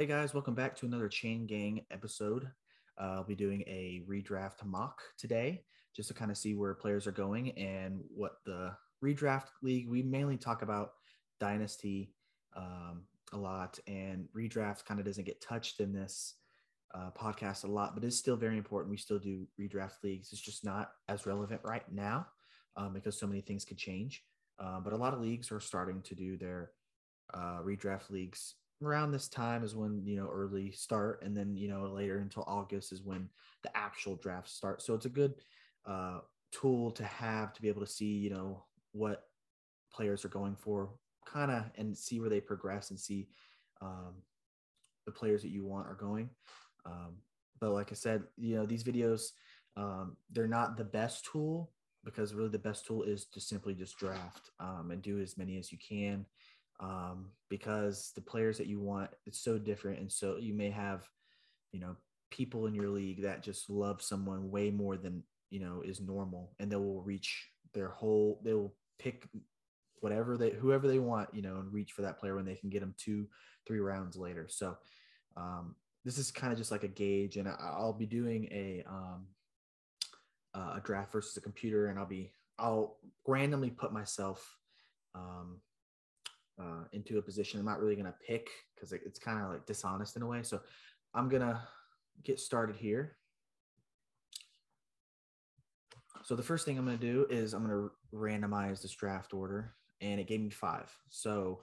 Hey guys, welcome back to another Chain Gang episode. Uh, I'll be doing a redraft mock today just to kind of see where players are going and what the redraft league. We mainly talk about dynasty um, a lot, and redraft kind of doesn't get touched in this uh, podcast a lot, but it's still very important. We still do redraft leagues. It's just not as relevant right now um, because so many things could change. Uh, but a lot of leagues are starting to do their uh, redraft leagues around this time is when you know early start and then you know later until august is when the actual drafts start. So it's a good uh, tool to have to be able to see you know what players are going for kind of and see where they progress and see um, the players that you want are going. Um, but like i said you know these videos um, they're not the best tool because really the best tool is to simply just draft um, and do as many as you can um, because the players that you want it's so different. And so you may have you know people in your league that just love someone way more than you know is normal. And they will reach their whole they will pick whatever they whoever they want you know and reach for that player when they can get them two three rounds later. So um, this is kind of just like a gauge. And i'll be doing a um, a draft versus a computer. And i'll be i'll randomly put myself um, uh, into a position. I'm not really going to pick because it's kind of like dishonest in a way. So I'm going to get started here. So the first thing I'm going to do is I'm going to randomize this draft order and it gave me five. So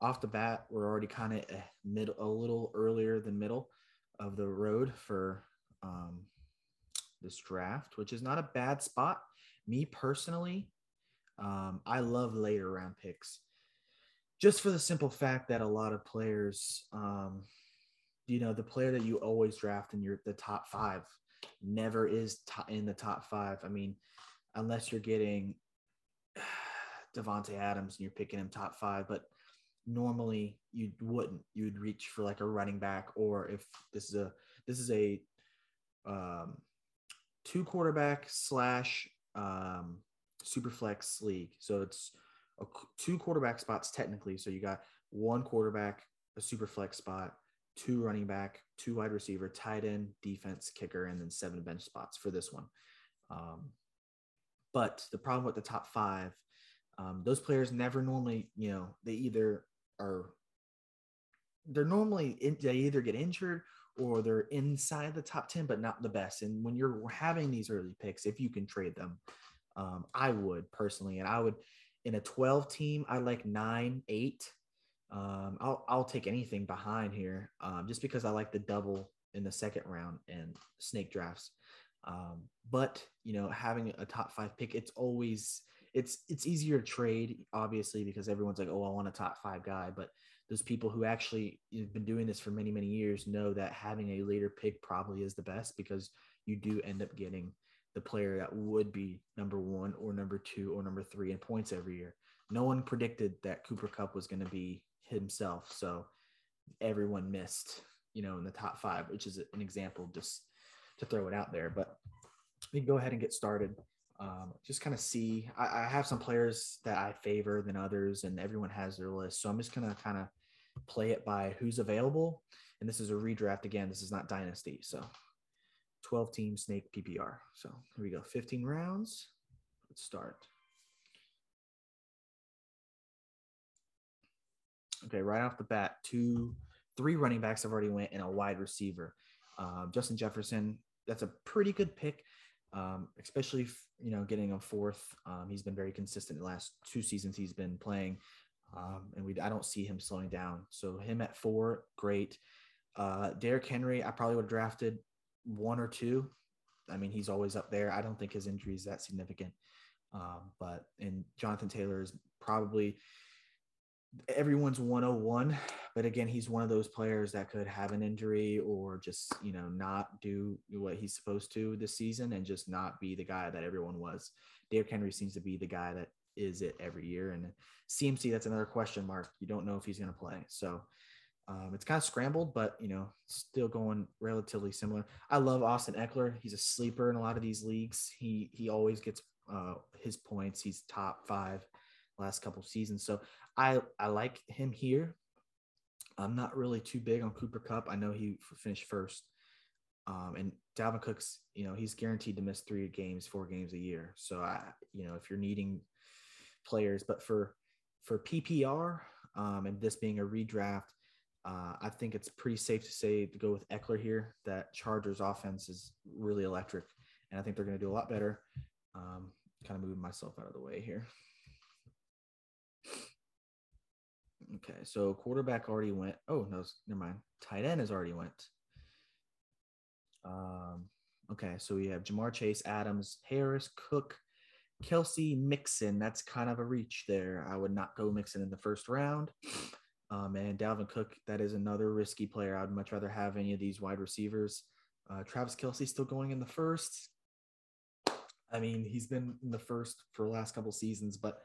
off the bat, we're already kind of mid a little earlier than middle of the road for um, this draft, which is not a bad spot. Me personally, um, I love later round picks just for the simple fact that a lot of players, um, you know, the player that you always draft in your the top five never is in the top five. I mean, unless you're getting Davante Adams and you're picking him top five, but normally you wouldn't. You'd reach for like a running back, or if this is a this is a um, two quarterback slash um, super flex league, so it's a, two quarterback spots technically. So you got one quarterback, a super flex spot, two running back, two wide receiver, tight end, defense, kicker, and then seven bench spots for this one. Um, but the problem with the top five, um, those players never normally, you know, they either are, they're normally, in, they either get injured or they're inside the top 10, but not the best. And when you're having these early picks, if you can trade them, um, I would personally, and I would, in a 12 team, I like nine, eight. Um, I'll, I'll take anything behind here um, just because I like the double in the second round and snake drafts. Um, but you know, having a top five pick, it's always it's it's easier to trade, obviously, because everyone's like, oh, I want a top five guy. But those people who actually have been doing this for many many years know that having a later pick probably is the best because you do end up getting the player that would be number one or number two or number three in points every year. No one predicted that Cooper Kupp was going to be himself. So everyone missed, you know, in the top five, which is an example just to throw it out there. But we can go ahead and get started. Um, just kind of see. I, I have some players that I favor than others, and everyone has their list. So I'm just going to kind of play it by who's available. And this is a redraft again. This is not dynasty. So 12 team snake PPR. So here we go 15 rounds. Let's start. Okay, right off the bat, two, three running backs have already went and a wide receiver. Uh, Justin Jefferson, that's a pretty good pick, um, especially you know getting a fourth. Um, he's been very consistent the last two seasons he's been playing, um, and we I don't see him slowing down. So him at four, great. Uh, Derrick Henry, I probably would have drafted one or two. I mean, he's always up there. I don't think his injury is that significant. Um, but and Jonathan Taylor is probably everyone's 101 but again he's one of those players that could have an injury or just you know not do what he's supposed to this season and just not be the guy that everyone was Derrick Henry seems to be the guy that is it every year and CMC that's another question mark you don't know if he's going to play so um, it's kind of scrambled, but you know, still going relatively similar. I love Austin Ekeler. He's a sleeper in a lot of these leagues. He he always gets uh, his points. He's top five last couple seasons, so I I like him here. I'm not really too big on Cooper Kupp. I know he finished first. Um, and Dalvin Cook's, you know, he's guaranteed to miss three games, four games a year. So I, you know, if you're needing players, but for for PPR um, and this being a redraft, uh, I think it's pretty safe to say to go with Ekeler here. That Chargers offense is really electric, and I think they're going to do a lot better. Um, kind of moving myself out of the way here. Okay, so quarterback already went. Oh no, never mind. Tight end has already went. Um, okay, so we have Ja'Marr Chase, Adams, Harris, Cook, Kelce, Mixon. That's kind of a reach there. I would not go Mixon in the first round. Um, and Dalvin Cook, that is another risky player. I'd much rather have any of these wide receivers. Uh, Travis Kelce still going in the first. I mean, he's been in the first for the last couple seasons, but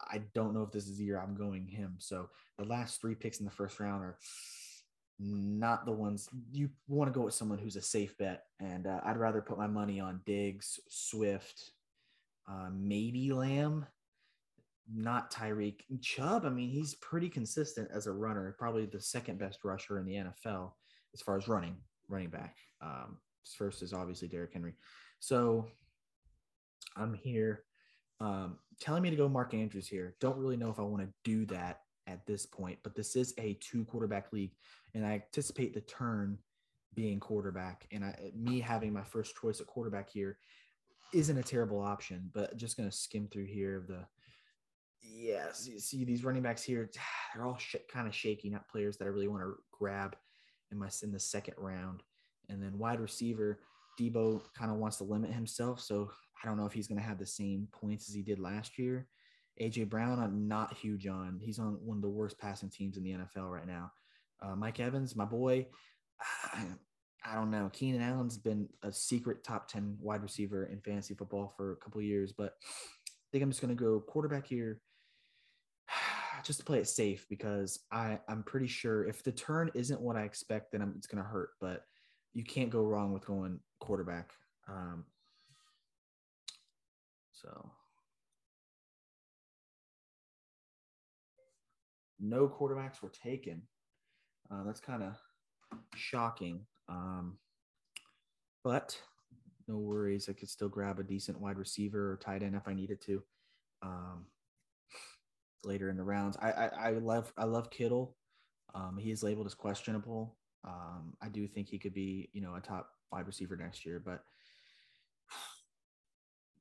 I don't know if this is the year I'm going him. So the last three picks in the first round are not the ones you want to go with someone who's a safe bet. And uh, I'd rather put my money on Diggs, Swift, uh, maybe Lamb, not Tyreek. Chubb, I mean, he's pretty consistent as a runner, probably the second best rusher in the NFL as far as running, running back. Um, first is obviously Derrick Henry. So I'm here um, telling me to go Mark Andrews here. Don't really know if I want to do that at this point, but this is a two quarterback league, and I anticipate the turn being quarterback, and I, me having my first choice at quarterback here isn't a terrible option. But just gonna skim through here of the yes, you see these running backs here, they're all sh- kind of shaky, not players that I really want to grab in my in the second round, and then wide receiver. Deebo kind of wants to limit himself, so I don't know if he's going to have the same points as he did last year. AJ Brown, I'm not huge on. He's on one of the worst passing teams in the NFL right now. Uh, Mike Evans, my boy, I, I, don't know. Keenan Allen's been a secret top 10 wide receiver in fantasy football for a couple years, but I think I'm just going to go quarterback here just to play it safe because I, I'm pretty sure if the turn isn't what I expect, then I'm, it's going to hurt. But you can't go wrong with going quarterback. Um, so no quarterbacks were taken. Uh, that's kind of shocking. Um, but no worries. I could still grab a decent wide receiver or tight end if I needed to. Um, later in the rounds, I, I, I love I love Kittle. Um, he is labeled as questionable. Um, I do think he could be you know a top wide receiver next year, but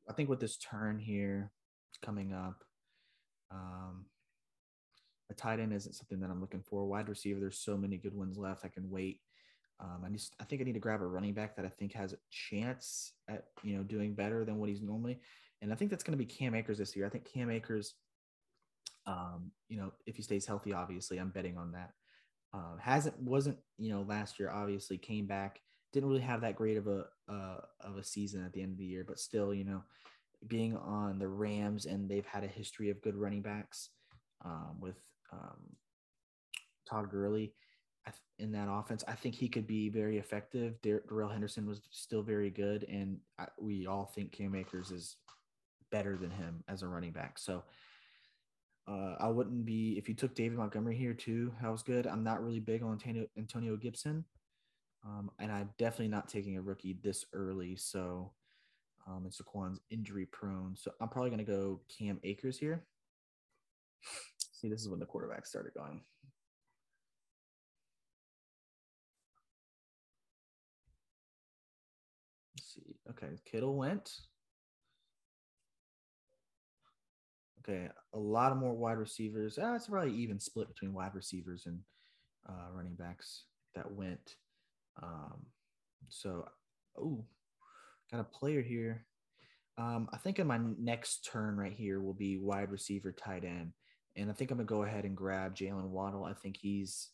I think with this turn here coming up, um, a tight end isn't something that I'm looking for. Wide receiver, there's so many good ones left. I can wait. Um, I just I think I need to grab a running back that I think has a chance at you know doing better than what he's normally, and I think that's going to be Cam Akers this year. I think Cam Akers, um, you know, if he stays healthy, obviously I'm betting on that. Uh, hasn't wasn't you know last year obviously came back didn't really have that great of a uh, of a season at the end of the year, but still, you know, being on the Rams and they've had a history of good running backs um, with um, Todd Gurley in that offense. I think he could be very effective. Darrell Henderson was still very good, and I, we all think Cam Akers is better than him as a running back. So. Uh, I wouldn't be if you took David Montgomery here too. That was good. I'm not really big on Antonio, Antonio Gibson. Um, and I'm definitely not taking a rookie this early. So, um, and Saquon's injury prone. So I'm probably going to go Cam Akers here. See, this is when the quarterback started going. See. Okay, Kittle went. Okay, a lot of more wide receivers. Ah, it's probably even split between wide receivers and uh, running backs that went. Um, so, oh, got a player here. Um, I think in my next turn right here will be wide receiver, tight end, and I think I'm gonna go ahead and grab Jalen Waddle. I think he's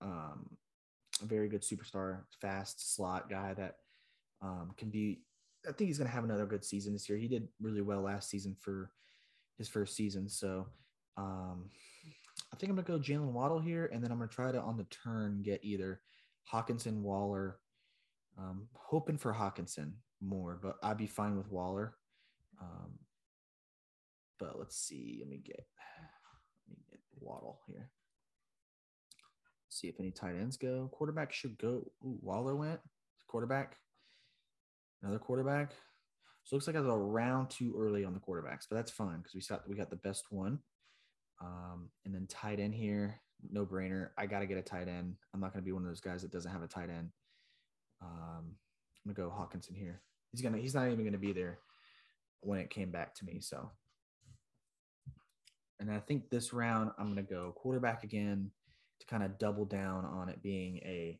um, a very good superstar, fast slot guy that um, can be. I think he's gonna have another good season this year. He did really well last season for his first season, so um, I think I'm gonna go Jalen Waddle here, and then I'm gonna try to on the turn get either Hockenson, Waller. Um, hoping for Hockenson more, but I'd be fine with Waller. Um, but let's see. Let me get let me get Waddle here. see if any tight ends go. Quarterback should go. Ooh, Waller went. Quarterback. Another quarterback. So looks like I was around too early on the quarterbacks, but that's fine because we got we got the best one. Um, and then tight end here, no brainer. I got to get a tight end. I'm not going to be one of those guys that doesn't have a tight end. Um, I'm gonna go Hockenson here. He's gonna. He's not even gonna be there when it came back to me. So, and I think this round I'm gonna go quarterback again to kind of double down on it being a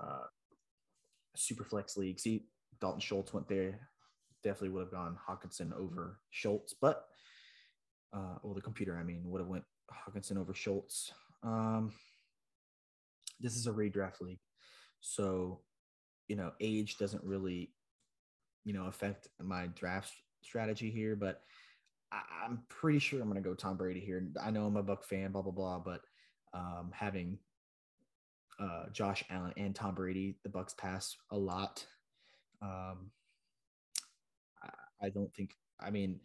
uh, super flex league. See, Dalton Schultz went there. Definitely would have gone Hockenson over Schultz, but uh, well, the computer, I mean, would have went Hockenson over Schultz. Um, this is a redraft league, so you know, age doesn't really, you know, affect my draft strategy here. But I, am pretty sure I'm going to go Tom Brady here. I know I'm a Buck fan, blah blah blah, but um, having uh, Josh Allen and Tom Brady, the Bucks pass a lot. Um, I, don't think. I mean,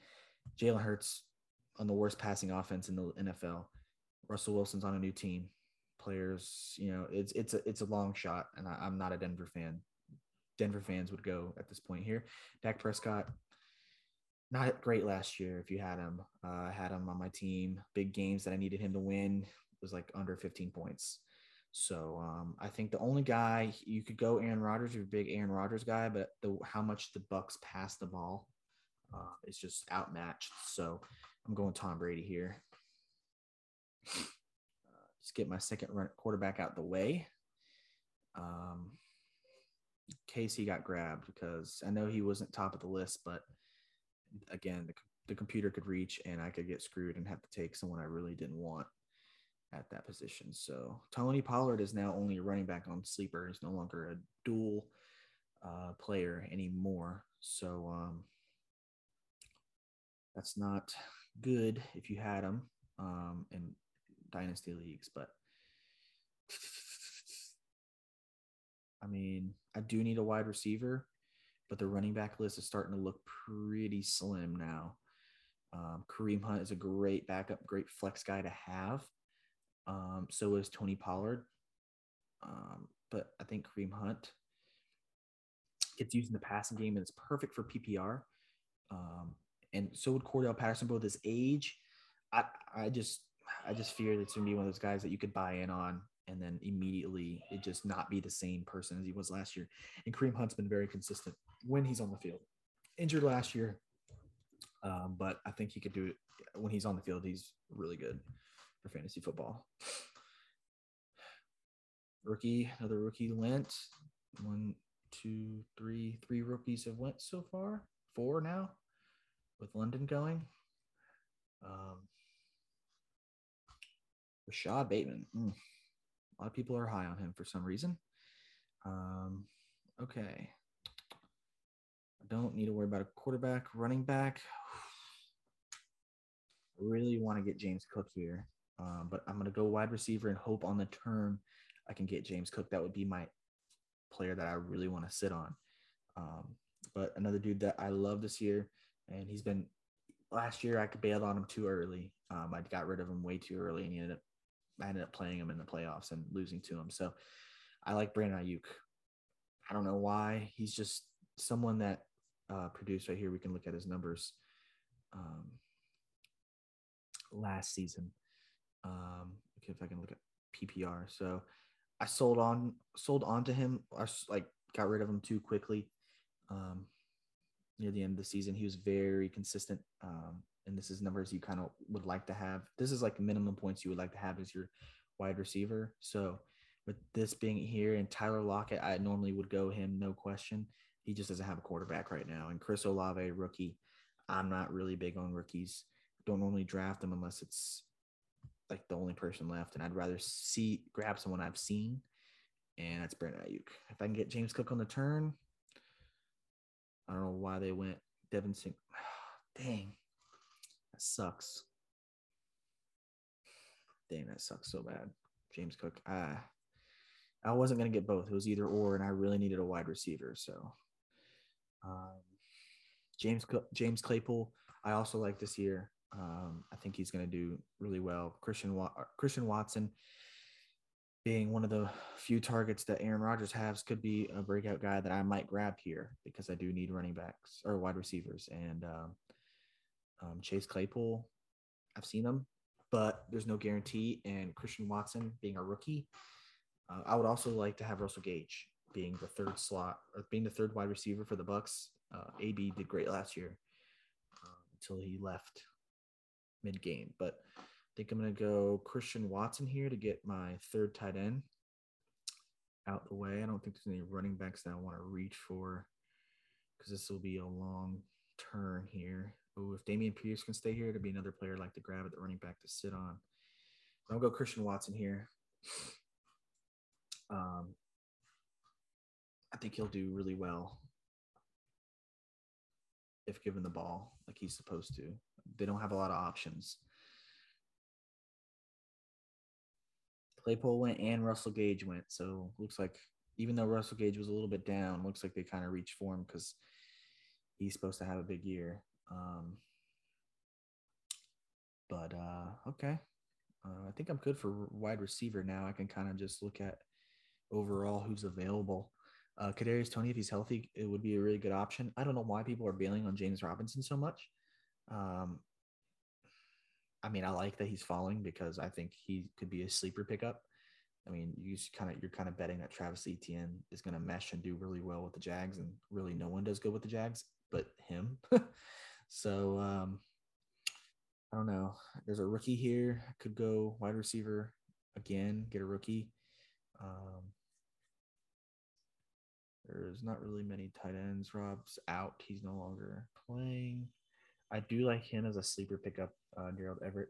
Jalen Hurts on the worst passing offense in the NFL. Russell Wilson's on a new team. Players, you know, it's it's a it's a long shot, and I, I'm not a Denver fan. Denver fans would go at this point here. Dak Prescott, not great last year. If you had him, uh, I had him on my team. Big games that I needed him to win was like under 15 points. So um, I think the only guy you could go Aaron Rodgers, you're a big Aaron Rodgers guy, but the how much the Bucks pass the ball uh, is just outmatched. So I'm going Tom Brady here. Uh, just get my second run quarterback out the way. Um, Casey got grabbed because I know he wasn't top of the list, but again, the, the computer could reach and I could get screwed and have to take someone I really didn't want at that position. So Tony Pollard is now only a running back on sleeper. He's no longer a dual uh, player anymore. So um, that's not good if you had him um, in dynasty leagues, but I mean, I do need a wide receiver, but the running back list is starting to look pretty slim now. Um, Kareem Hunt is a great backup, great flex guy to have. Um, so is Tony Pollard. Um, but I think Kareem Hunt gets used in the passing game and it's perfect for PPR. And so would Cordell Patterson, both his age. I, I just I just fear that it's gonna be one of those guys that you could buy in on and then immediately it just not be the same person as he was last year. And Kareem Hunt's been very consistent when he's on the field. Injured last year, um, but I think he could do it when he's on the field. He's really good for fantasy football. Rookie, another rookie went. One, two, three, three rookies have went so far. Four now, with London going. Um, Rashod Bateman. Mm. A lot of people are high on him for some reason. Um, okay. I don't need to worry about a quarterback, running back. I really want to get James Cook here, um, but I'm going to go wide receiver and hope on the turn I can get James Cook. That would be my player that I really want to sit on. Um, but another dude that I love this year, and he's been last year I could bailed on him too early. Um, I got rid of him way too early, and he ended up I ended up playing him in the playoffs and losing to him. So I like Brandon Aiyuk. I don't know why. He's just someone that uh, produced right here. We can look at his numbers um, last season. Um, okay, if I can look at PPR. So I sold on sold on to him. I like got rid of him too quickly. Um, near the end of the season, he was very consistent. Um, and this is numbers you kind of would like to have. This is like minimum points you would like to have as your wide receiver. So with this being here and Tyler Lockett, I normally would go him, no question. He just doesn't have a quarterback right now. And Chris Olave, rookie, I'm not really big on rookies. Don't normally draft them unless it's like the only person left. And I'd rather see grab someone I've seen, and that's Brandon Aiyuk. If I can get James Cook on the turn, I don't know why they went Devin Sing. Dang, that sucks. Dang, that sucks so bad. James Cook. Ah, I wasn't gonna get both. It was either or, and I really needed a wide receiver. So, um, James James Claypool. I also like this year. Um, I think he's gonna do really well. Christian Christian Watson, being one of the few targets that Aaron Rodgers has, could be a breakout guy that I might grab here because I do need running backs or wide receivers. And um, um, Chase Claypool, I've seen him, but there's no guarantee. And Christian Watson being a rookie, uh, I would also like to have Russell Gage being the third slot or being the third wide receiver for the Bucks. Uh, AB did great last year uh, until he left mid game, but think I'm gonna go Christian Watson here to get my third tight end out the way. I don't think there's any running backs that I want to reach for because this will be a long turn here. Oh, if Dameon Pierce can stay here, it'd be another player I'd like to grab at the running back to sit on. I'll go Christian Watson here. Um, I think he'll do really well if given the ball like he's supposed to. They don't have a lot of options. Claypool went and Russell Gage went. So looks like even though Russell Gage was a little bit down, looks like they kind of reached for him because he's supposed to have a big year. Um, but uh, okay, uh, I think I'm good for wide receiver now. I can kind of just look at overall who's available. Uh, Kadarius Toney, if he's healthy, it would be a really good option. I don't know why people are bailing on James Robinson so much. Um, I mean, I like that he's falling because I think he could be a sleeper pickup. I mean, you kind of you're kind of betting that Travis Etienne is going to mesh and do really well with the Jags, and really no one does good with the Jags but him. so um, I don't know. There's a rookie here. Could go wide receiver again. Get a rookie. Um, there's not really many tight ends. Rob's out. He's no longer playing. I do like him as a sleeper pickup, uh, Gerald Everett,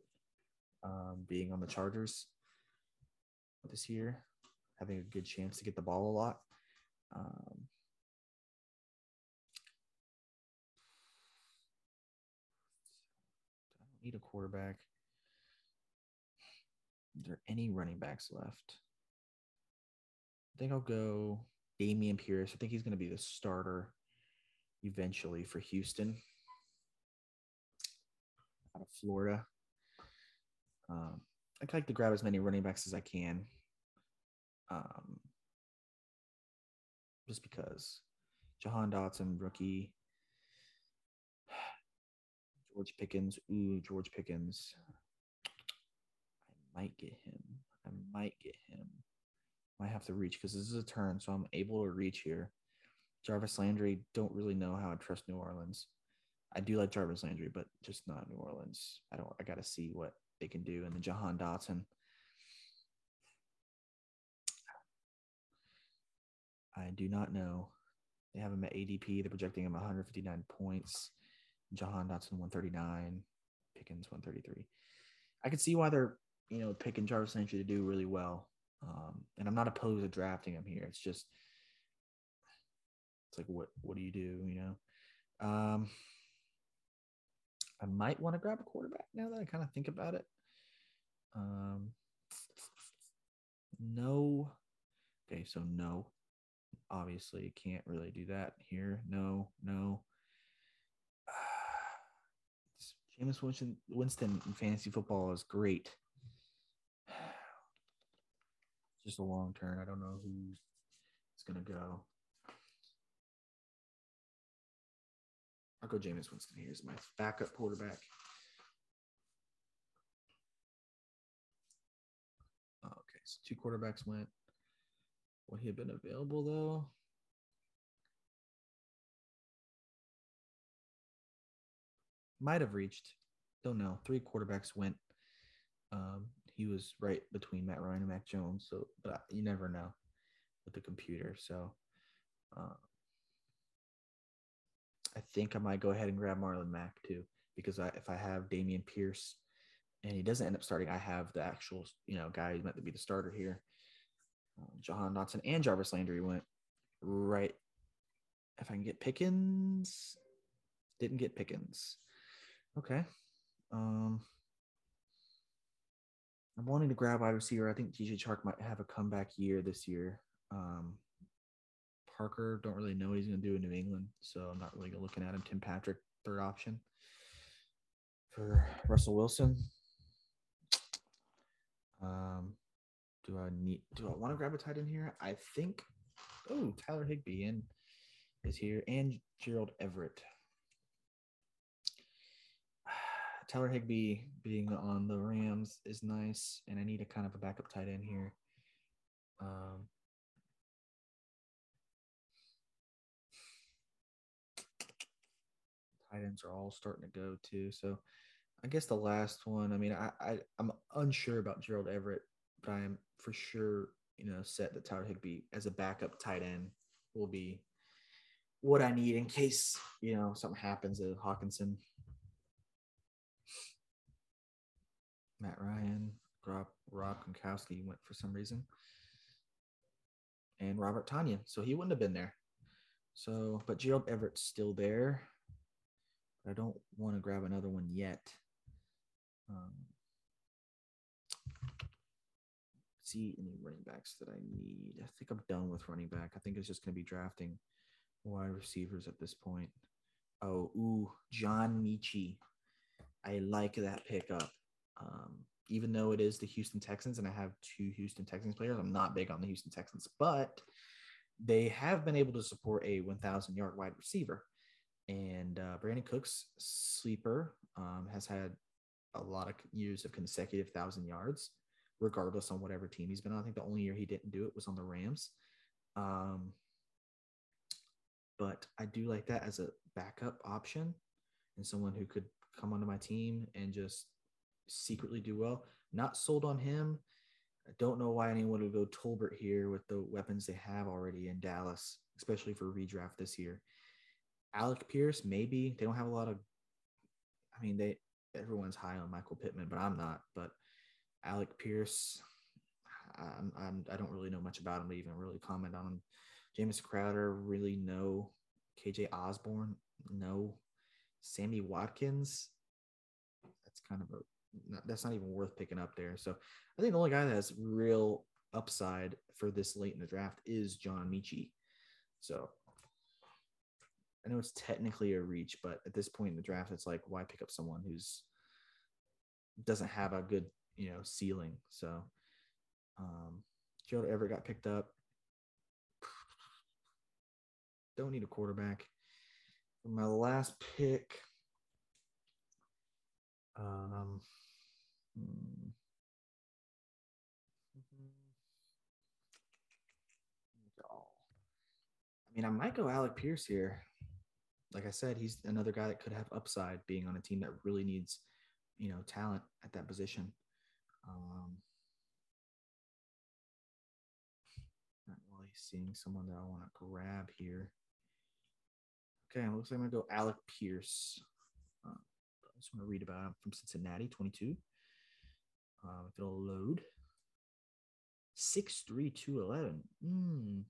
um, being on the Chargers this year, having a good chance to get the ball a lot. Um, I don't need a quarterback. Is there any running backs left? I think I'll go Dameon Pierce. I think he's going to be the starter eventually for Houston out of Florida. Um, I like to grab as many running backs as I can. Um, just because Jahan Dotson, rookie. George Pickens. Ooh, George Pickens. I might get him. I might get him. Might have to reach because this is a turn, so I'm able to reach here. Jarvis Landry, don't really know how I trust New Orleans. I do like Jarvis Landry, but just not New Orleans. I don't. I got to see what they can do. And then Jahan Dotson. I do not know. They have him at ADP. They're projecting him 159 points. Jahan Dotson 139. Pickens 133. I can see why they're you know picking Jarvis Landry to do really well. Um, and I'm not opposed to drafting him here. It's just it's like what what do you do? You know. Um, I might want to grab a quarterback now that I kind of think about it. Um, no. Okay, so no. Obviously, you can't really do that here. No, no. Uh, Jameis Winston, Winston in fantasy football is great. Just a long turn. I don't know who's going to go. I'll go Jameis Winston here as my backup quarterback. Okay, so two quarterbacks went. Would he have been available though? Might have reached. Don't know. Three quarterbacks went. Um, he was right between Matt Ryan and Mac Jones. So, but you never know with the computer. So, uh, I think I might go ahead and grab Marlon Mack too, because I, if I have Dameon Pierce and he doesn't end up starting, I have the actual, you know, guy who's meant to be the starter here. Uh, Jahan Dotson and Jarvis Landry went right. If I can get Pickens, didn't get Pickens. Okay. Um, I'm wanting to grab wide receiver. I think DJ Chark might have a comeback year this year. Um, Parker. Don't really know what he's going to do in New England, so I'm not really looking at him. Tim Patrick, third option for Russell Wilson. Um, do I need? Do I want to grab a tight end here? I think. Oh, Tyler Higbee and is here, and Gerald Everett. Tyler Higbee being on the Rams is nice, and I need a kind of a backup tight end here. Um, tight ends are all starting to go too. So I guess the last one, I mean, I, I I'm unsure about Gerald Everett, but I am for sure, you know, set that Tyler Higbee as a backup tight end will be what I need in case, you know, something happens to Hockenson. Matt Ryan, Rob, Rob Gronkowski went for some reason. And Robert Tonyan. So he wouldn't have been there. So, but Gerald Everett's still there. But I don't want to grab another one yet. Um, see any running backs that I need. I think I'm done with running back. I think it's just going to be drafting wide receivers at this point. Oh, ooh, John Metchie. I like that pickup. Um, even though it is the Houston Texans and I have two Houston Texans players, I'm not big on the Houston Texans, but they have been able to support a 1,000 yard wide receiver. And uh, Brandin Cooks, sleeper, um, has had a lot of years of consecutive thousand yards, regardless on whatever team he's been on. I think the only year he didn't do it was on the Rams. Um, but I do like that as a backup option and someone who could come onto my team and just secretly do well. Not sold on him. I don't know why anyone would go Tolbert here with the weapons they have already in Dallas, especially for redraft this year. Alec Pierce, maybe they don't have a lot of. I mean, they everyone's high on Michael Pittman, but I'm not. But Alec Pierce, I'm, I'm I don't really know much about him to even really comment on him. James Crowder, really no. KJ Osborn, no. Sammy Watkins, that's kind of a that's not even worth picking up there. So I think the only guy that has real upside for this late in the draft is John Metchie. So I know it's technically a reach, but at this point in the draft, it's like why pick up someone who's doesn't have a good you know ceiling. So um, Gerald Everett got picked up. Don't need a quarterback. My last pick, um, hmm. I mean, I might go Alec Pierce here. Like I said, he's another guy that could have upside being on a team that really needs, you know, talent at that position. Um, not really seeing someone that I want to grab here. Okay, looks like I'm gonna go Alec Pierce. Uh, I just want to read about him from Cincinnati, 22. Um, if it'll load. 6'3, 211. Mm,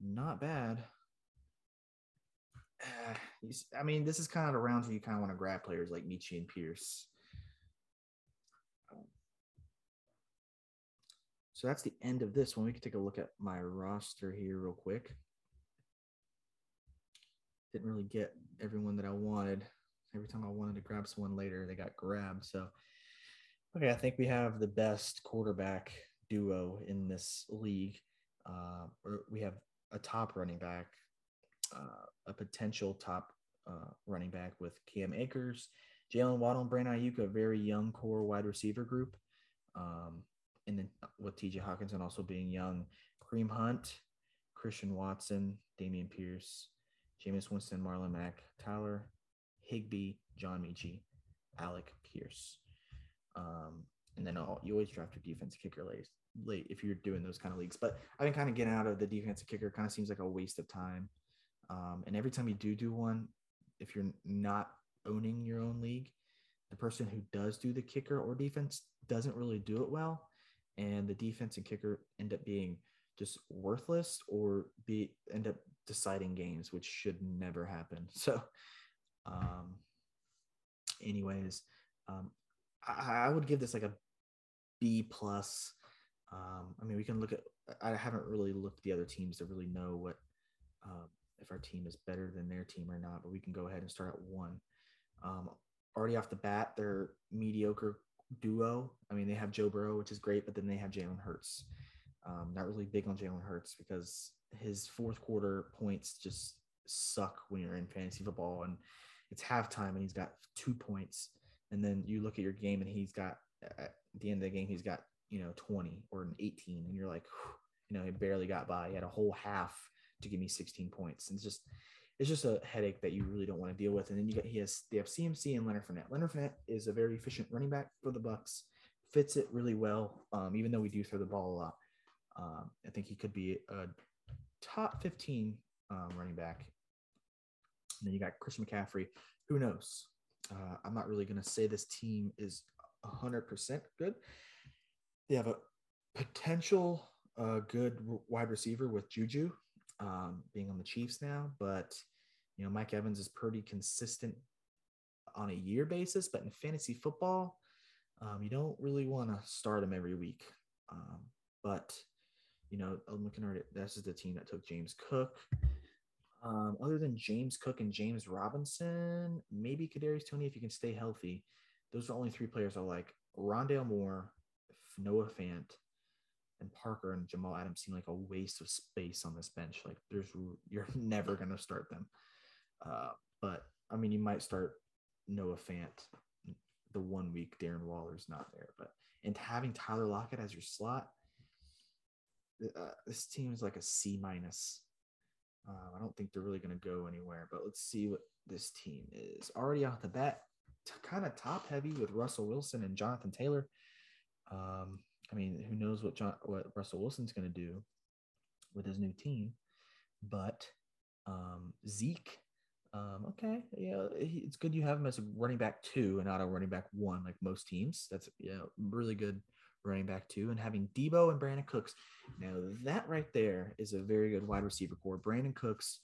not bad. I mean, this is kind of the rounds where you kind of want to grab players like Metchie and Pierce. So that's the end of this one. We can take a look at my roster here real quick. Didn't really get everyone that I wanted. Every time I wanted to grab someone later, they got grabbed. So, okay, I think we have the best quarterback duo in this league. Uh, we have a top running back, uh, a potential top uh, running back with Cam Akers, Jalen Waddle, and Brandon Aiyuk, a very young core wide receiver group. Um, and then with TJ Hockenson also being young, Kareem Hunt, Christian Watson, Dameon Pierce, Jameis Winston, Marlon Mack, Tyler Higbee, John Metchie, Alec Pierce. Um, and then all, you always draft your defense kicker late, late if you're doing those kind of leagues. But I've been kind of getting out of the defensive kicker. Kind of seems like a waste of time. Um, and every time you do do one, if you're not owning your own league, the person who does do the kicker or defense doesn't really do it well, and the defense and kicker end up being just worthless or be end up deciding games, which should never happen. So, um, anyways, um, I, I would give this like a B plus. Um, I mean, we can look at. I haven't really looked at the other teams to really know what um, if our team is better than their team or not. But we can go ahead and start at one. Um, already off the bat, they're mediocre duo. I mean, they have Joe Burrow, which is great, but then they have Jalen Hurts. Um, not really big on Jalen Hurts because his fourth quarter points just suck when you're in fantasy football and it's halftime and he's got two points. And then you look at your game and he's got at the end of the game, he's got, you know, 20 or an 18. And you're like, you know, he barely got by. He had a whole half to give me 16 points. And it's just, it's just a headache that you really don't want to deal with. And then you get he has they have CMC and Leonard Fournette. Leonard Fournette is a very efficient running back for the Bucks. Fits it really well. Um, even though we do throw the ball a lot, um, I think he could be a top 15 um, running back. And then you got Chris McCaffrey. Who knows? Uh, I'm not really going to say this team is 100% good. They have a potential uh, good wide receiver with Juju um, being on the Chiefs now, but you know, Mike Evans is pretty consistent on a year basis, but in fantasy football, um, you don't really want to start him every week. Um, but you know, I'm looking at it. This is the team that took James Cook. Um, other than James Cook and James Robinson, maybe Kadarius Toney if you can stay healthy. Those are only three players I like. Rondale Moore, Noah Fant, and Parker and Jamal Adams seem like a waste of space on this bench. Like there's you're never gonna start them. Uh, but I mean, you might start Noah Fant the one week Darren Waller's not there. But and having Tyler Lockett as your slot, uh, this team is like a C minus. Uh, I don't think they're really going to go anywhere. But let's see what this team is already off the bat. T- kind of top heavy with Russell Wilson and Jonathan Taylor. Um, I mean, who knows what John, what Russell Wilson's going to do with his new team? But um, Zeke um, okay, yeah, it's good you have him as a running back two and not a running back one like most teams. That's yeah, really good running back two. And having Deebo and Brandin Cooks, now that right there is a very good wide receiver core. Brandin Cooks,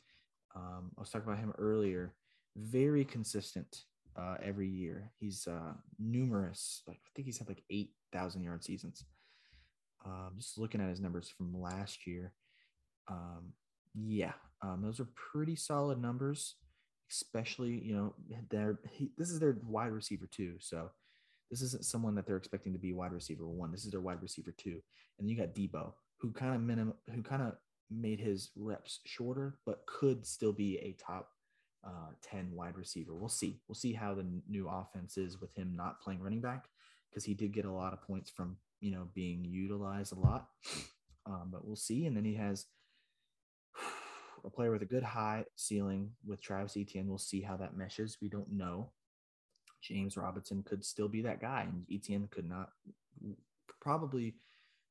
um, I was talking about him earlier, very consistent uh, every year. He's uh, numerous, like I think he's had like eight thousand yard seasons. Um, just looking at his numbers from last year, um, yeah, um, those are pretty solid numbers especially you know they're he, this is their wide receiver too so this isn't someone that they're expecting to be wide receiver one this is their wide receiver two and you got Deebo who kind of minimum who kind of made his reps shorter but could still be a top uh, 10 wide receiver. We'll see. We'll see how the new offense is with him not playing running back because he did get a lot of points from you know being utilized a lot um, but we'll see and then he has a player with a good high ceiling with Travis Etienne. We'll see how that meshes. We don't know. James Robinson could still be that guy, and Etienne could not probably,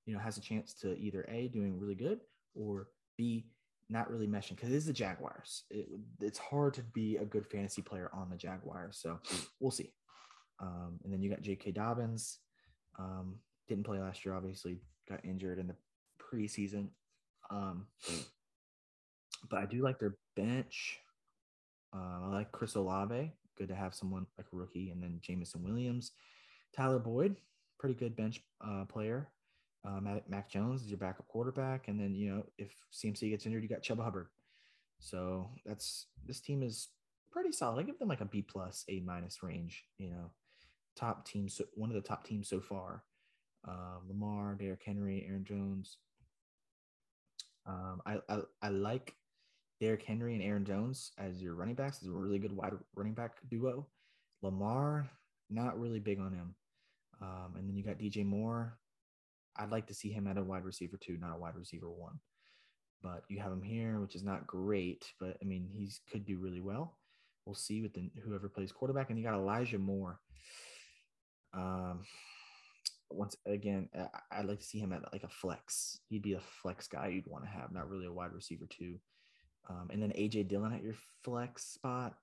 you know, has a chance to either A, doing really good, or B, not really meshing because it is the Jaguars. It, it's hard to be a good fantasy player on the Jaguars. So we'll see. Um, and then you got J.K. Dobbins. Um, didn't play last year, obviously, got injured in the preseason. Um, but I do like their bench. Uh, I like Chris Olave. Good to have someone like a rookie, and then Jameson Williams, Tyler Boyd, pretty good bench uh, player. Mac, Mac, Jones is your backup quarterback, and then you know if CMC gets injured, you got Chuba Hubbard. So that's this team is pretty solid. I give them like a B plus, A minus range. You know, top team, so one of the top teams so far. Uh, Lamar, Derrick Henry, Aaron Jones. Um, I, I I like Derrick Henry and Aaron Jones as your running backs is a really good wide running back duo. Lamar, not really big on him. Um, and then you got DJ Moore. I'd like to see him at a wide receiver two, not a wide receiver one. But you have him here, which is not great, but I mean, he could do really well. We'll see with the, whoever plays quarterback. And you got Elijah Moore. Um, once again, I'd like to see him at like a flex. He'd be a flex guy you'd want to have, not really a wide receiver too. Um, and then AJ Dillon at your flex spot.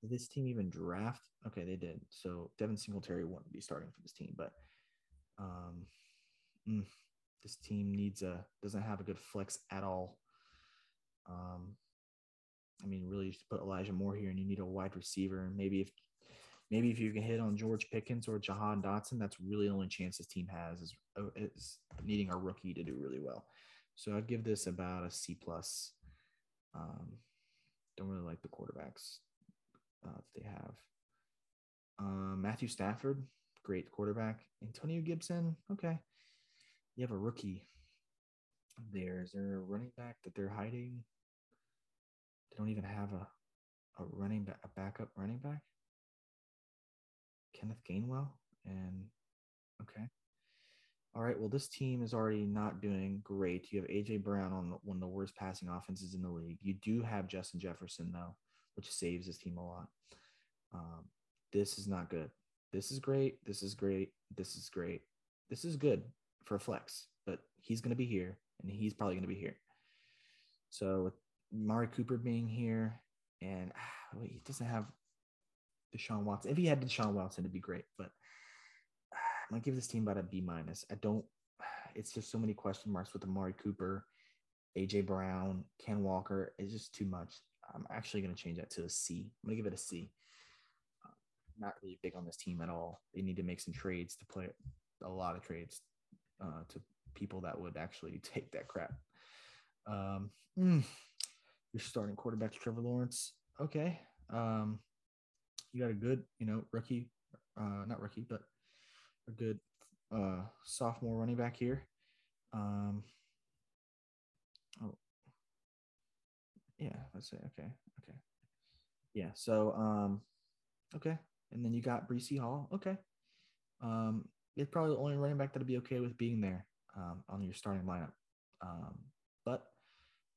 Did this team even draft? Okay, they did. So Devin Singletary won't be starting for this team, but um, mm, this team needs a doesn't have a good flex at all. Um, I mean, really, put Elijah Moore here, and you need a wide receiver. And maybe if maybe if you can hit on George Pickens or Jahan Dotson, that's really the only chance this team has is, is needing a rookie to do really well. So I'd give this about a C plus. Um, don't really like the quarterbacks uh, that they have. Uh, Matthew Stafford, great quarterback. Antonio Gibson, okay. You have a rookie there. Is there a running back that they're hiding? They don't even have a a running back, a backup running back. Kenneth Gainwell, and okay. All right. Well, this team is already not doing great. You have AJ Brown on one of the worst passing offenses in the league. You do have Justin Jefferson though, which saves this team a lot. Um, this is not good. This is great. This is great. This is great. This is good for flex, but he's going to be here, and he's probably going to be here. So with Amari Cooper being here, and he doesn't have Deshaun Watson. If he had Deshaun Watson, it'd be great, but I'm gonna give this team about a B minus. I don't. It's just so many question marks with Amari Cooper, AJ Brown, Ken Walker. It's just too much. I'm actually gonna change that to a C. I'm gonna give it a C. Not really big on this team at all. They need to make some trades to play a lot of trades uh, to people that would actually take that crap. Um, mm, you're starting quarterback Trevor Lawrence. Okay. Um, you got a good, you know, rookie, uh, not rookie, but a good uh, sophomore running back here. Um, oh, yeah, let's say okay, okay, yeah. So, um, okay, and then you got Breece Hall. Okay, um, it's probably the only running back that'll be okay with being there um, on your starting lineup. Um, but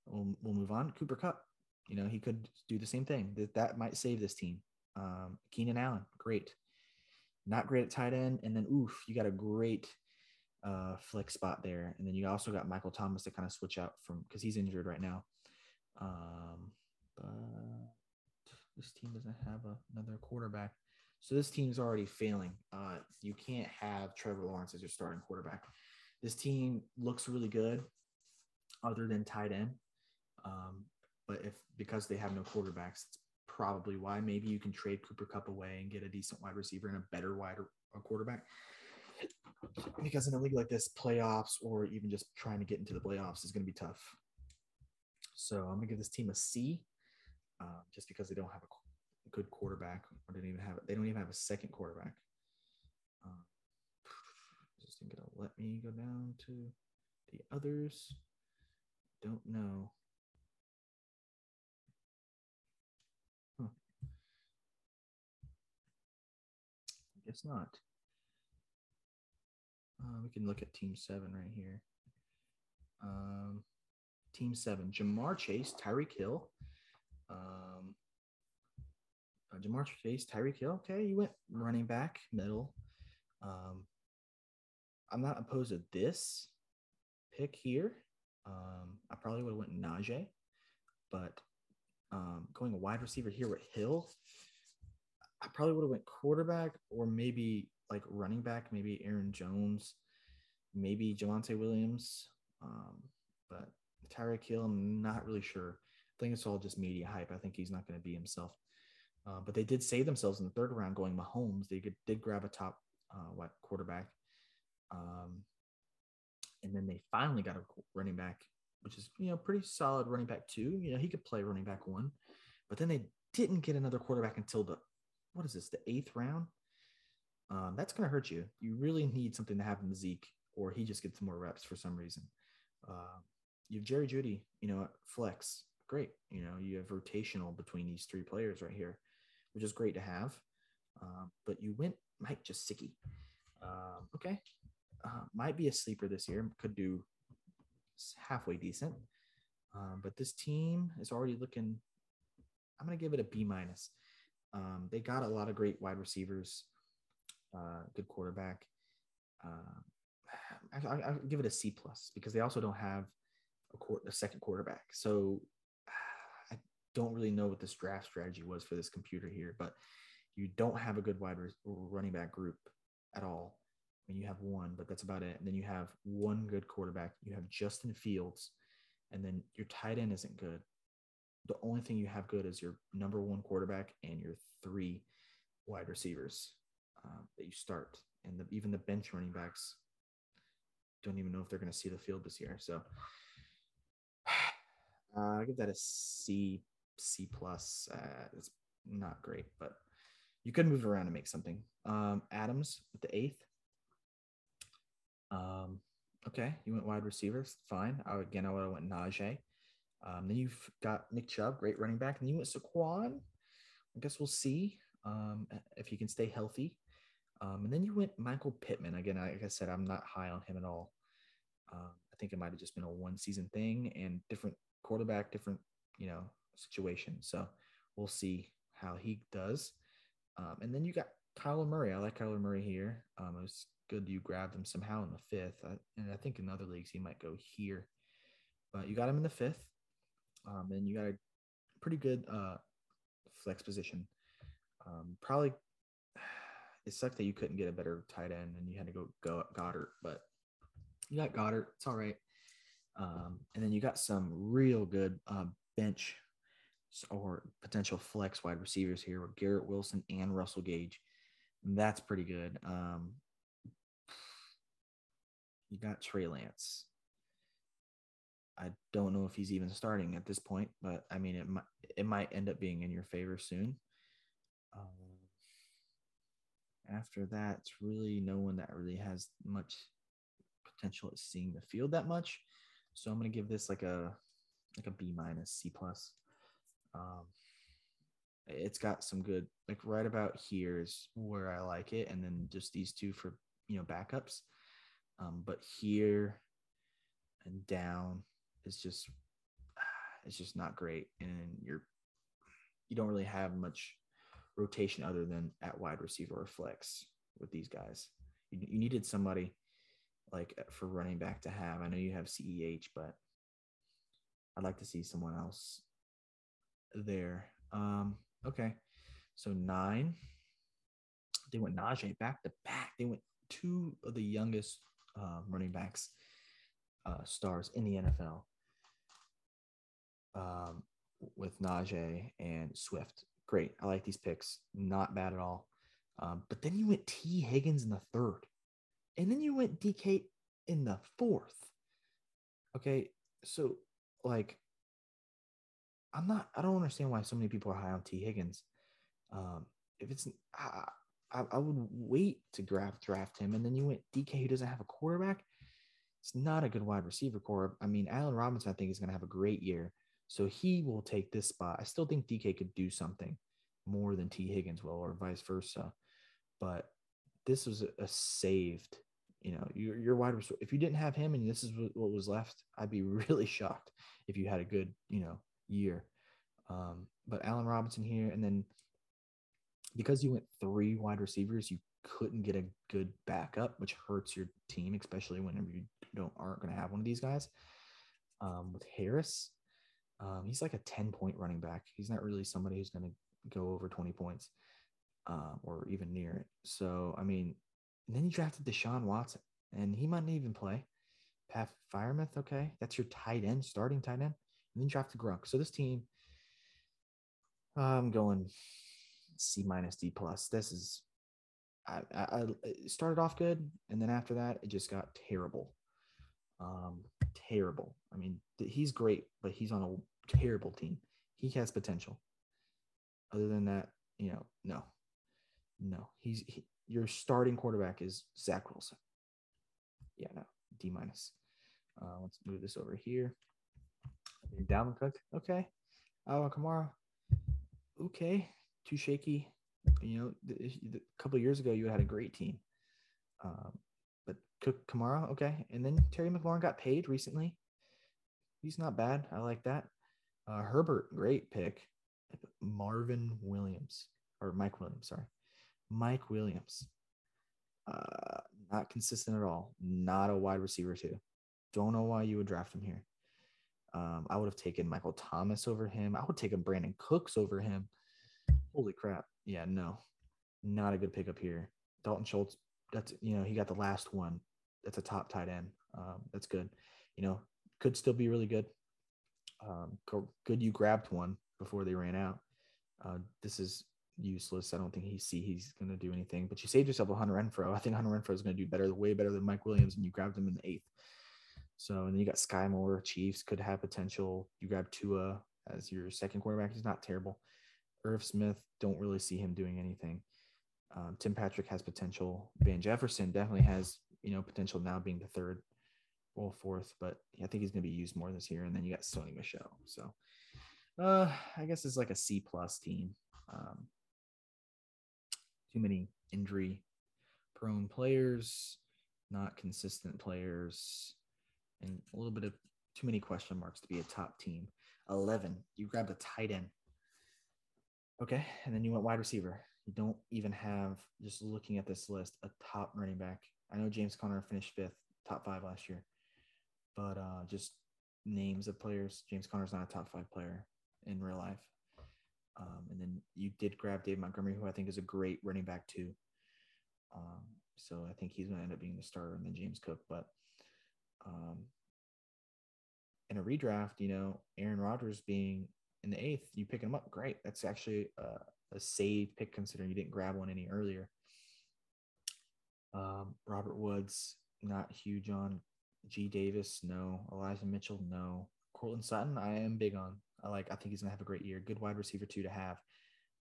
we'll we'll move on. Cooper Kupp, you know, he could do the same thing. That that might save this team. Um, Keenan Allen, great not great at tight end. And then, oof, you got a great uh, flex spot there. And then you also got Michael Thomas to kind of switch out from because he's injured right now. Um, but this team doesn't have a, another quarterback. So this team's already failing. Uh, you can't have Trevor Lawrence as your starting quarterback. This team looks really good, other than tight end. Um, but if because they have no quarterbacks, it's probably why. Maybe you can trade Cooper Kupp away and get a decent wide receiver and a better wide a quarterback. Because in a league like this, playoffs or even just trying to get into the playoffs is going to be tough. So I'm gonna give this team a C, uh, just because they don't have a good quarterback, or don't even have they don't even have a second quarterback. Uh, just gonna let me go down to the others. Don't know. Guess not. Uh, we can look at team seven right here. Um, team seven, Ja'Marr Chase, Tyreek Hill. Um, uh, Ja'Marr Chase, Tyreek Hill. Okay, you went running back, middle. Um, I'm not opposed to this pick here. Um, I probably would have went Najee, but um, going a wide receiver here with Hill, I probably would have went quarterback or maybe like running back, maybe Aaron Jones, maybe Javonte Williams. Um, but Tyreek Hill, I'm not really sure. I think it's all just media hype. I think he's not going to be himself. Uh, but they did save themselves in the third round going Mahomes. They could, did grab a top uh, what quarterback. Um, and then they finally got a running back, which is, you know, pretty solid running back two. You know, he could play running back one. But then they didn't get another quarterback until the what is this, the eighth round? Um, that's going to hurt you. You really need something to happen to Zeke, or he just gets more reps for some reason. Uh, you have Jerry Jeudy, you know, flex. Great. You know, you have rotational between these three players right here, which is great to have. Um, but you went Mike Gesicki. Um, okay. Uh, might be a sleeper this year. Could do halfway decent. Um, but this team is already looking. I'm going to give it a B minus. Um, they got a lot of great wide receivers, uh, good quarterback. Uh, I, I, give it a C plus because they also don't have a, court, a second quarterback. So I don't really know what this draft strategy was for this computer here, but you don't have a good wide running back group at all. I mean, you have one, but that's about it. And then you have one good quarterback. You have Justin Fields, and then your tight end isn't good the only thing you have good is your number one quarterback and your three wide receivers um, that you start. And the, even the bench running backs don't even know if they're going to see the field this year. So uh, I give that a C, C plus. Uh, it's not great, but you could move around and make something. Um, Adams with the eighth. Um, okay, you went wide receivers, fine. I, again, I would have went Najee. Um, then you've got Nick Chubb, great running back. And you went Saquon. I guess we'll see um, if he can stay healthy. Um, and then you went Michael Pittman. Again, like I said, I'm not high on him at all. Um, I think it might have just been a one season thing and different quarterback, different, you know, situation. So we'll see how he does. Um, and then you got Kyler Murray. I like Kyler Murray here. Um, it was good you grabbed him somehow in the fifth. I, and I think in other leagues he might go here. But you got him in the fifth. Um, and you got a pretty good uh, flex position. Um, probably it sucked that you couldn't get a better tight end and you had to go go Goedert, but you got Goedert. It's all right. Um, and then you got some real good uh, bench or potential flex wide receivers here with Garrett Wilson and Russell Gage. And that's pretty good. Um, you got Trey Lance. I don't know if he's even starting at this point, but I mean, it might it might end up being in your favor soon. Um, after that, it's really no one that really has much potential at seeing the field that much. So I'm gonna give this like a like a B minus C plus. Um, it's got some good like right about here is where I like it, and then just these two for you know backups. Um, but here and down is just it's just not great, and you're you don't really have much rotation other than at wide receiver or flex with these guys. You, you needed somebody like for running back to have. I know you have CEH, but I'd like to see someone else there. Um, okay. So nine. They went Najee back to back. They went two of the youngest uh, running backs uh, stars in the NFL um, with Najee and Swift. Great. I like these picks. Not bad at all. Um, but then you went T. Higgins in the third. And then you went DK in the fourth. Okay. So, like, I'm not, I don't understand why so many people are high on T. Higgins. Um, if it's, I, I, I would wait to draft draft him. And then you went DK who doesn't have a quarterback. It's not a good wide receiver corps. I mean, Allen Robinson, I think, is going to have a great year. So he will take this spot. I still think DK could do something more than T. Higgins will, or vice versa. But this was a saved, you know, your, your wide receiver. If you didn't have him and this is what was left, I'd be really shocked if you had a good, you know, year. Um, but Allen Robinson here, and then because you went three wide receivers, you couldn't get a good backup, which hurts your team, especially whenever you don't aren't going to have one of these guys. Um, with Harris, um, he's like a 10 point running back. He's not really somebody who's going to go over 20 points um, or even near it. So, I mean, and then you drafted Deshaun Watson, and he might not even play. Pat Freiermuth, okay, that's your tight end, starting tight end. And then you drafted Gronk. So this team, I'm going C minus D plus. This is, I, I, I started off good, and then after that, it just got terrible. Um, terrible. I mean, he's great, but he's on a terrible team. He has potential. Other than that, you know, no, no. He's he, your starting quarterback is Zach Wilson. Yeah, no, D minus. Uh, let's move this over here. Dalvin Cook, okay. Oh, Kamara, okay. Too shaky. You know, a couple years ago, you had a great team. Um, but Cook Kamara, okay. And then Terry McLaurin got paid recently. He's not bad. I like that. Uh, Herbert, great pick. Marvin Williams or Mike Williams, sorry. Mike Williams. Uh, not consistent at all. Not a wide receiver, too. Don't know why you would draft him here. Um, I would have taken Michael Thomas over him. I would take a Brandin Cooks over him. Holy crap. Yeah, no. Not a good pickup here. Dalton Schultz, that's you know, he got the last one. That's a top tight end. Um, that's good. You know, could still be really good. Um, good you grabbed one before they ran out. Uh, this is useless. I don't think he see he's going to do anything. But you saved yourself a Hunter Renfrow. I think Hunter Renfrow is going to do better, way better than Mike Williams, and you grabbed him in the eighth. So and then you got Skyy Moore. Chiefs could have potential. You grab Tua as your second quarterback. He's not terrible. Irv Smith, don't really see him doing anything. Um, Tim Patrick has potential. Van Jefferson definitely has, you know, potential now being the third or fourth, but I think he's going to be used more this year. And then you got Sony Michel. So uh, I guess it's like a C plus team. Um, too many injury prone players, not consistent players, and a little bit of too many question marks to be a top team. 11, you grabbed a tight end. Okay. And then you went wide receiver. You don't even have, just looking at this list, a top running back. I know James Conner finished fifth, top five last year, but uh, just names of players. James Conner's not a top five player in real life. Um, and then you did grab Dave Montgomery, who I think is a great running back too. Um, so I think he's going to end up being the starter, and then James Cook. But um, in a redraft, you know, Aaron Rodgers being in the eighth, you pick him up. Great. That's actually a, a save pick considering you didn't grab one any earlier. Um, Robert Woods, not huge on. G. Davis, no. Elijah Mitchell, no. Courtland Sutton, I am big on. I like. I think he's gonna have a great year. Good wide receiver too to have.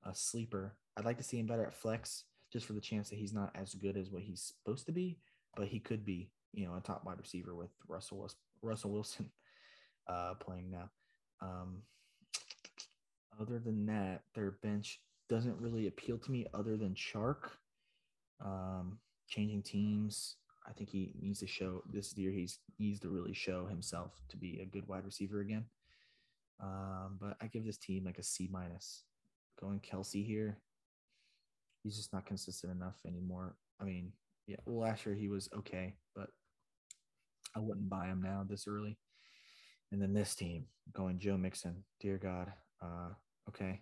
A sleeper. I'd like to see him better at flex, just for the chance that he's not as good as what he's supposed to be, but he could be. You know, a top wide receiver with Russell Russell Wilson uh, playing now. Um, other than that, their bench doesn't really appeal to me. Other than Shark. um, changing teams. I think he needs to show this year. He's needs to really show himself to be a good wide receiver again. Um, but I give this team like a C minus. Going Kelce here, he's just not consistent enough anymore. I mean, yeah, well, last year he was okay, but I wouldn't buy him now this early. And then this team going Joe Mixon, dear God, uh, okay,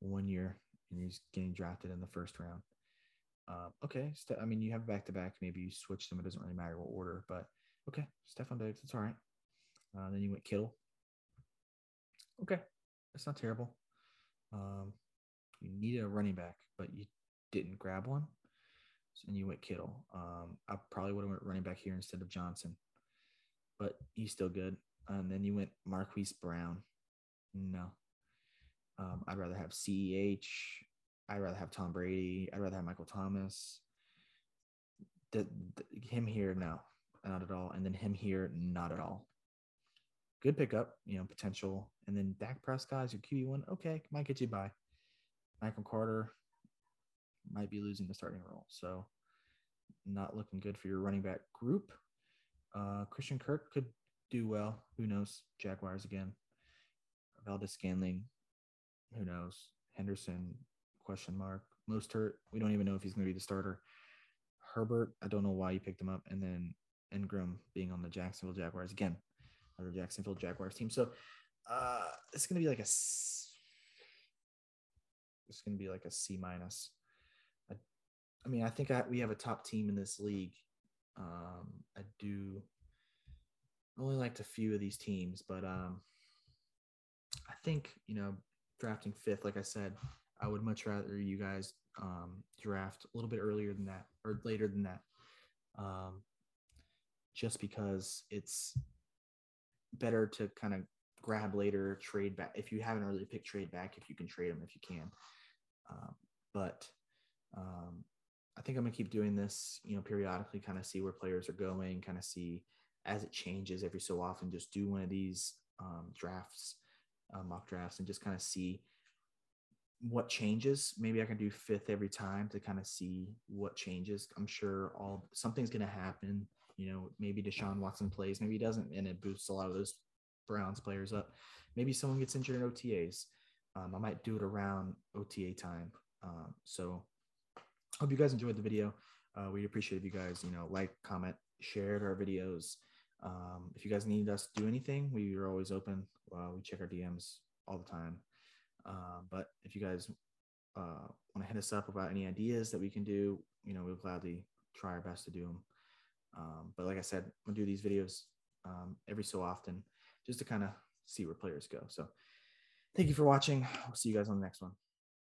one year and he's getting drafted in the first round. Uh, okay, I mean you have back to back. Maybe you switch them. It doesn't really matter what order, but okay, Stefon Diggs, it's all right. Uh, then you went Kittle, Okay, that's not terrible. Um, you needed a running back, but you didn't grab one, and you went Kittle. Um, I probably would have went running back here instead of Johnson, but he's still good. And then you went Marquise Brown. No, um, I'd rather have CEH. I'd rather have Tom Brady. I'd rather have Michael Thomas. The, the, him here, no, not at all. And then him here, not at all good pickup, you know, potential. And then Dak Prescott is your QB one. Okay, might get you by. Michael Carter might be losing the starting role. So not looking good for your running back group. Uh, Christian Kirk could do well. Who knows? Jaguars again. Valdes-Scantling. Who knows? Henderson, question mark. Mostert, we don't even know if he's going to be the starter. Herbert, I don't know why you picked him up. And then Engram being on the Jacksonville Jaguars. Again, or Jacksonville Jaguars team. So uh, it's going to be like a it's going to be like a C minus. I, I, mean, I think I, we have a top team in this league. Um, I do only liked a few of these teams, but um, I think you know drafting fifth, like I said, I would much rather you guys um, draft a little bit earlier than that or later than that. Um, just because it's better to kind of grab later, trade back. If you haven't really picked trade back, if you can trade them, if you can. Um, but um, I think I'm gonna keep doing this, you know, periodically, kind of see where players are going, kind of see as it changes every so often. Just do one of these um, drafts, uh, mock drafts, and just kind of see what changes. Maybe I can do fifth every time to kind of see what changes. I'm sure all something's gonna happen you know, maybe Deshaun Watson plays, maybe he doesn't, and it boosts a lot of those Browns players up. Maybe someone gets injured in OTAs. Um, I might do it around OTA time. Um, so hope you guys enjoyed the video. Uh, we appreciate if you guys, you know, like, comment, shared our videos. Um, if you guys need us to do anything, we are always open. Uh, we check our DMs all the time. Uh, but if you guys uh, want to hit us up about any ideas that we can do, you know, we'll gladly try our best to do them. Um, but like I said, we'll do these videos um, every so often just to kind of see where players go. So thank you for watching. I'll see you guys on the next one.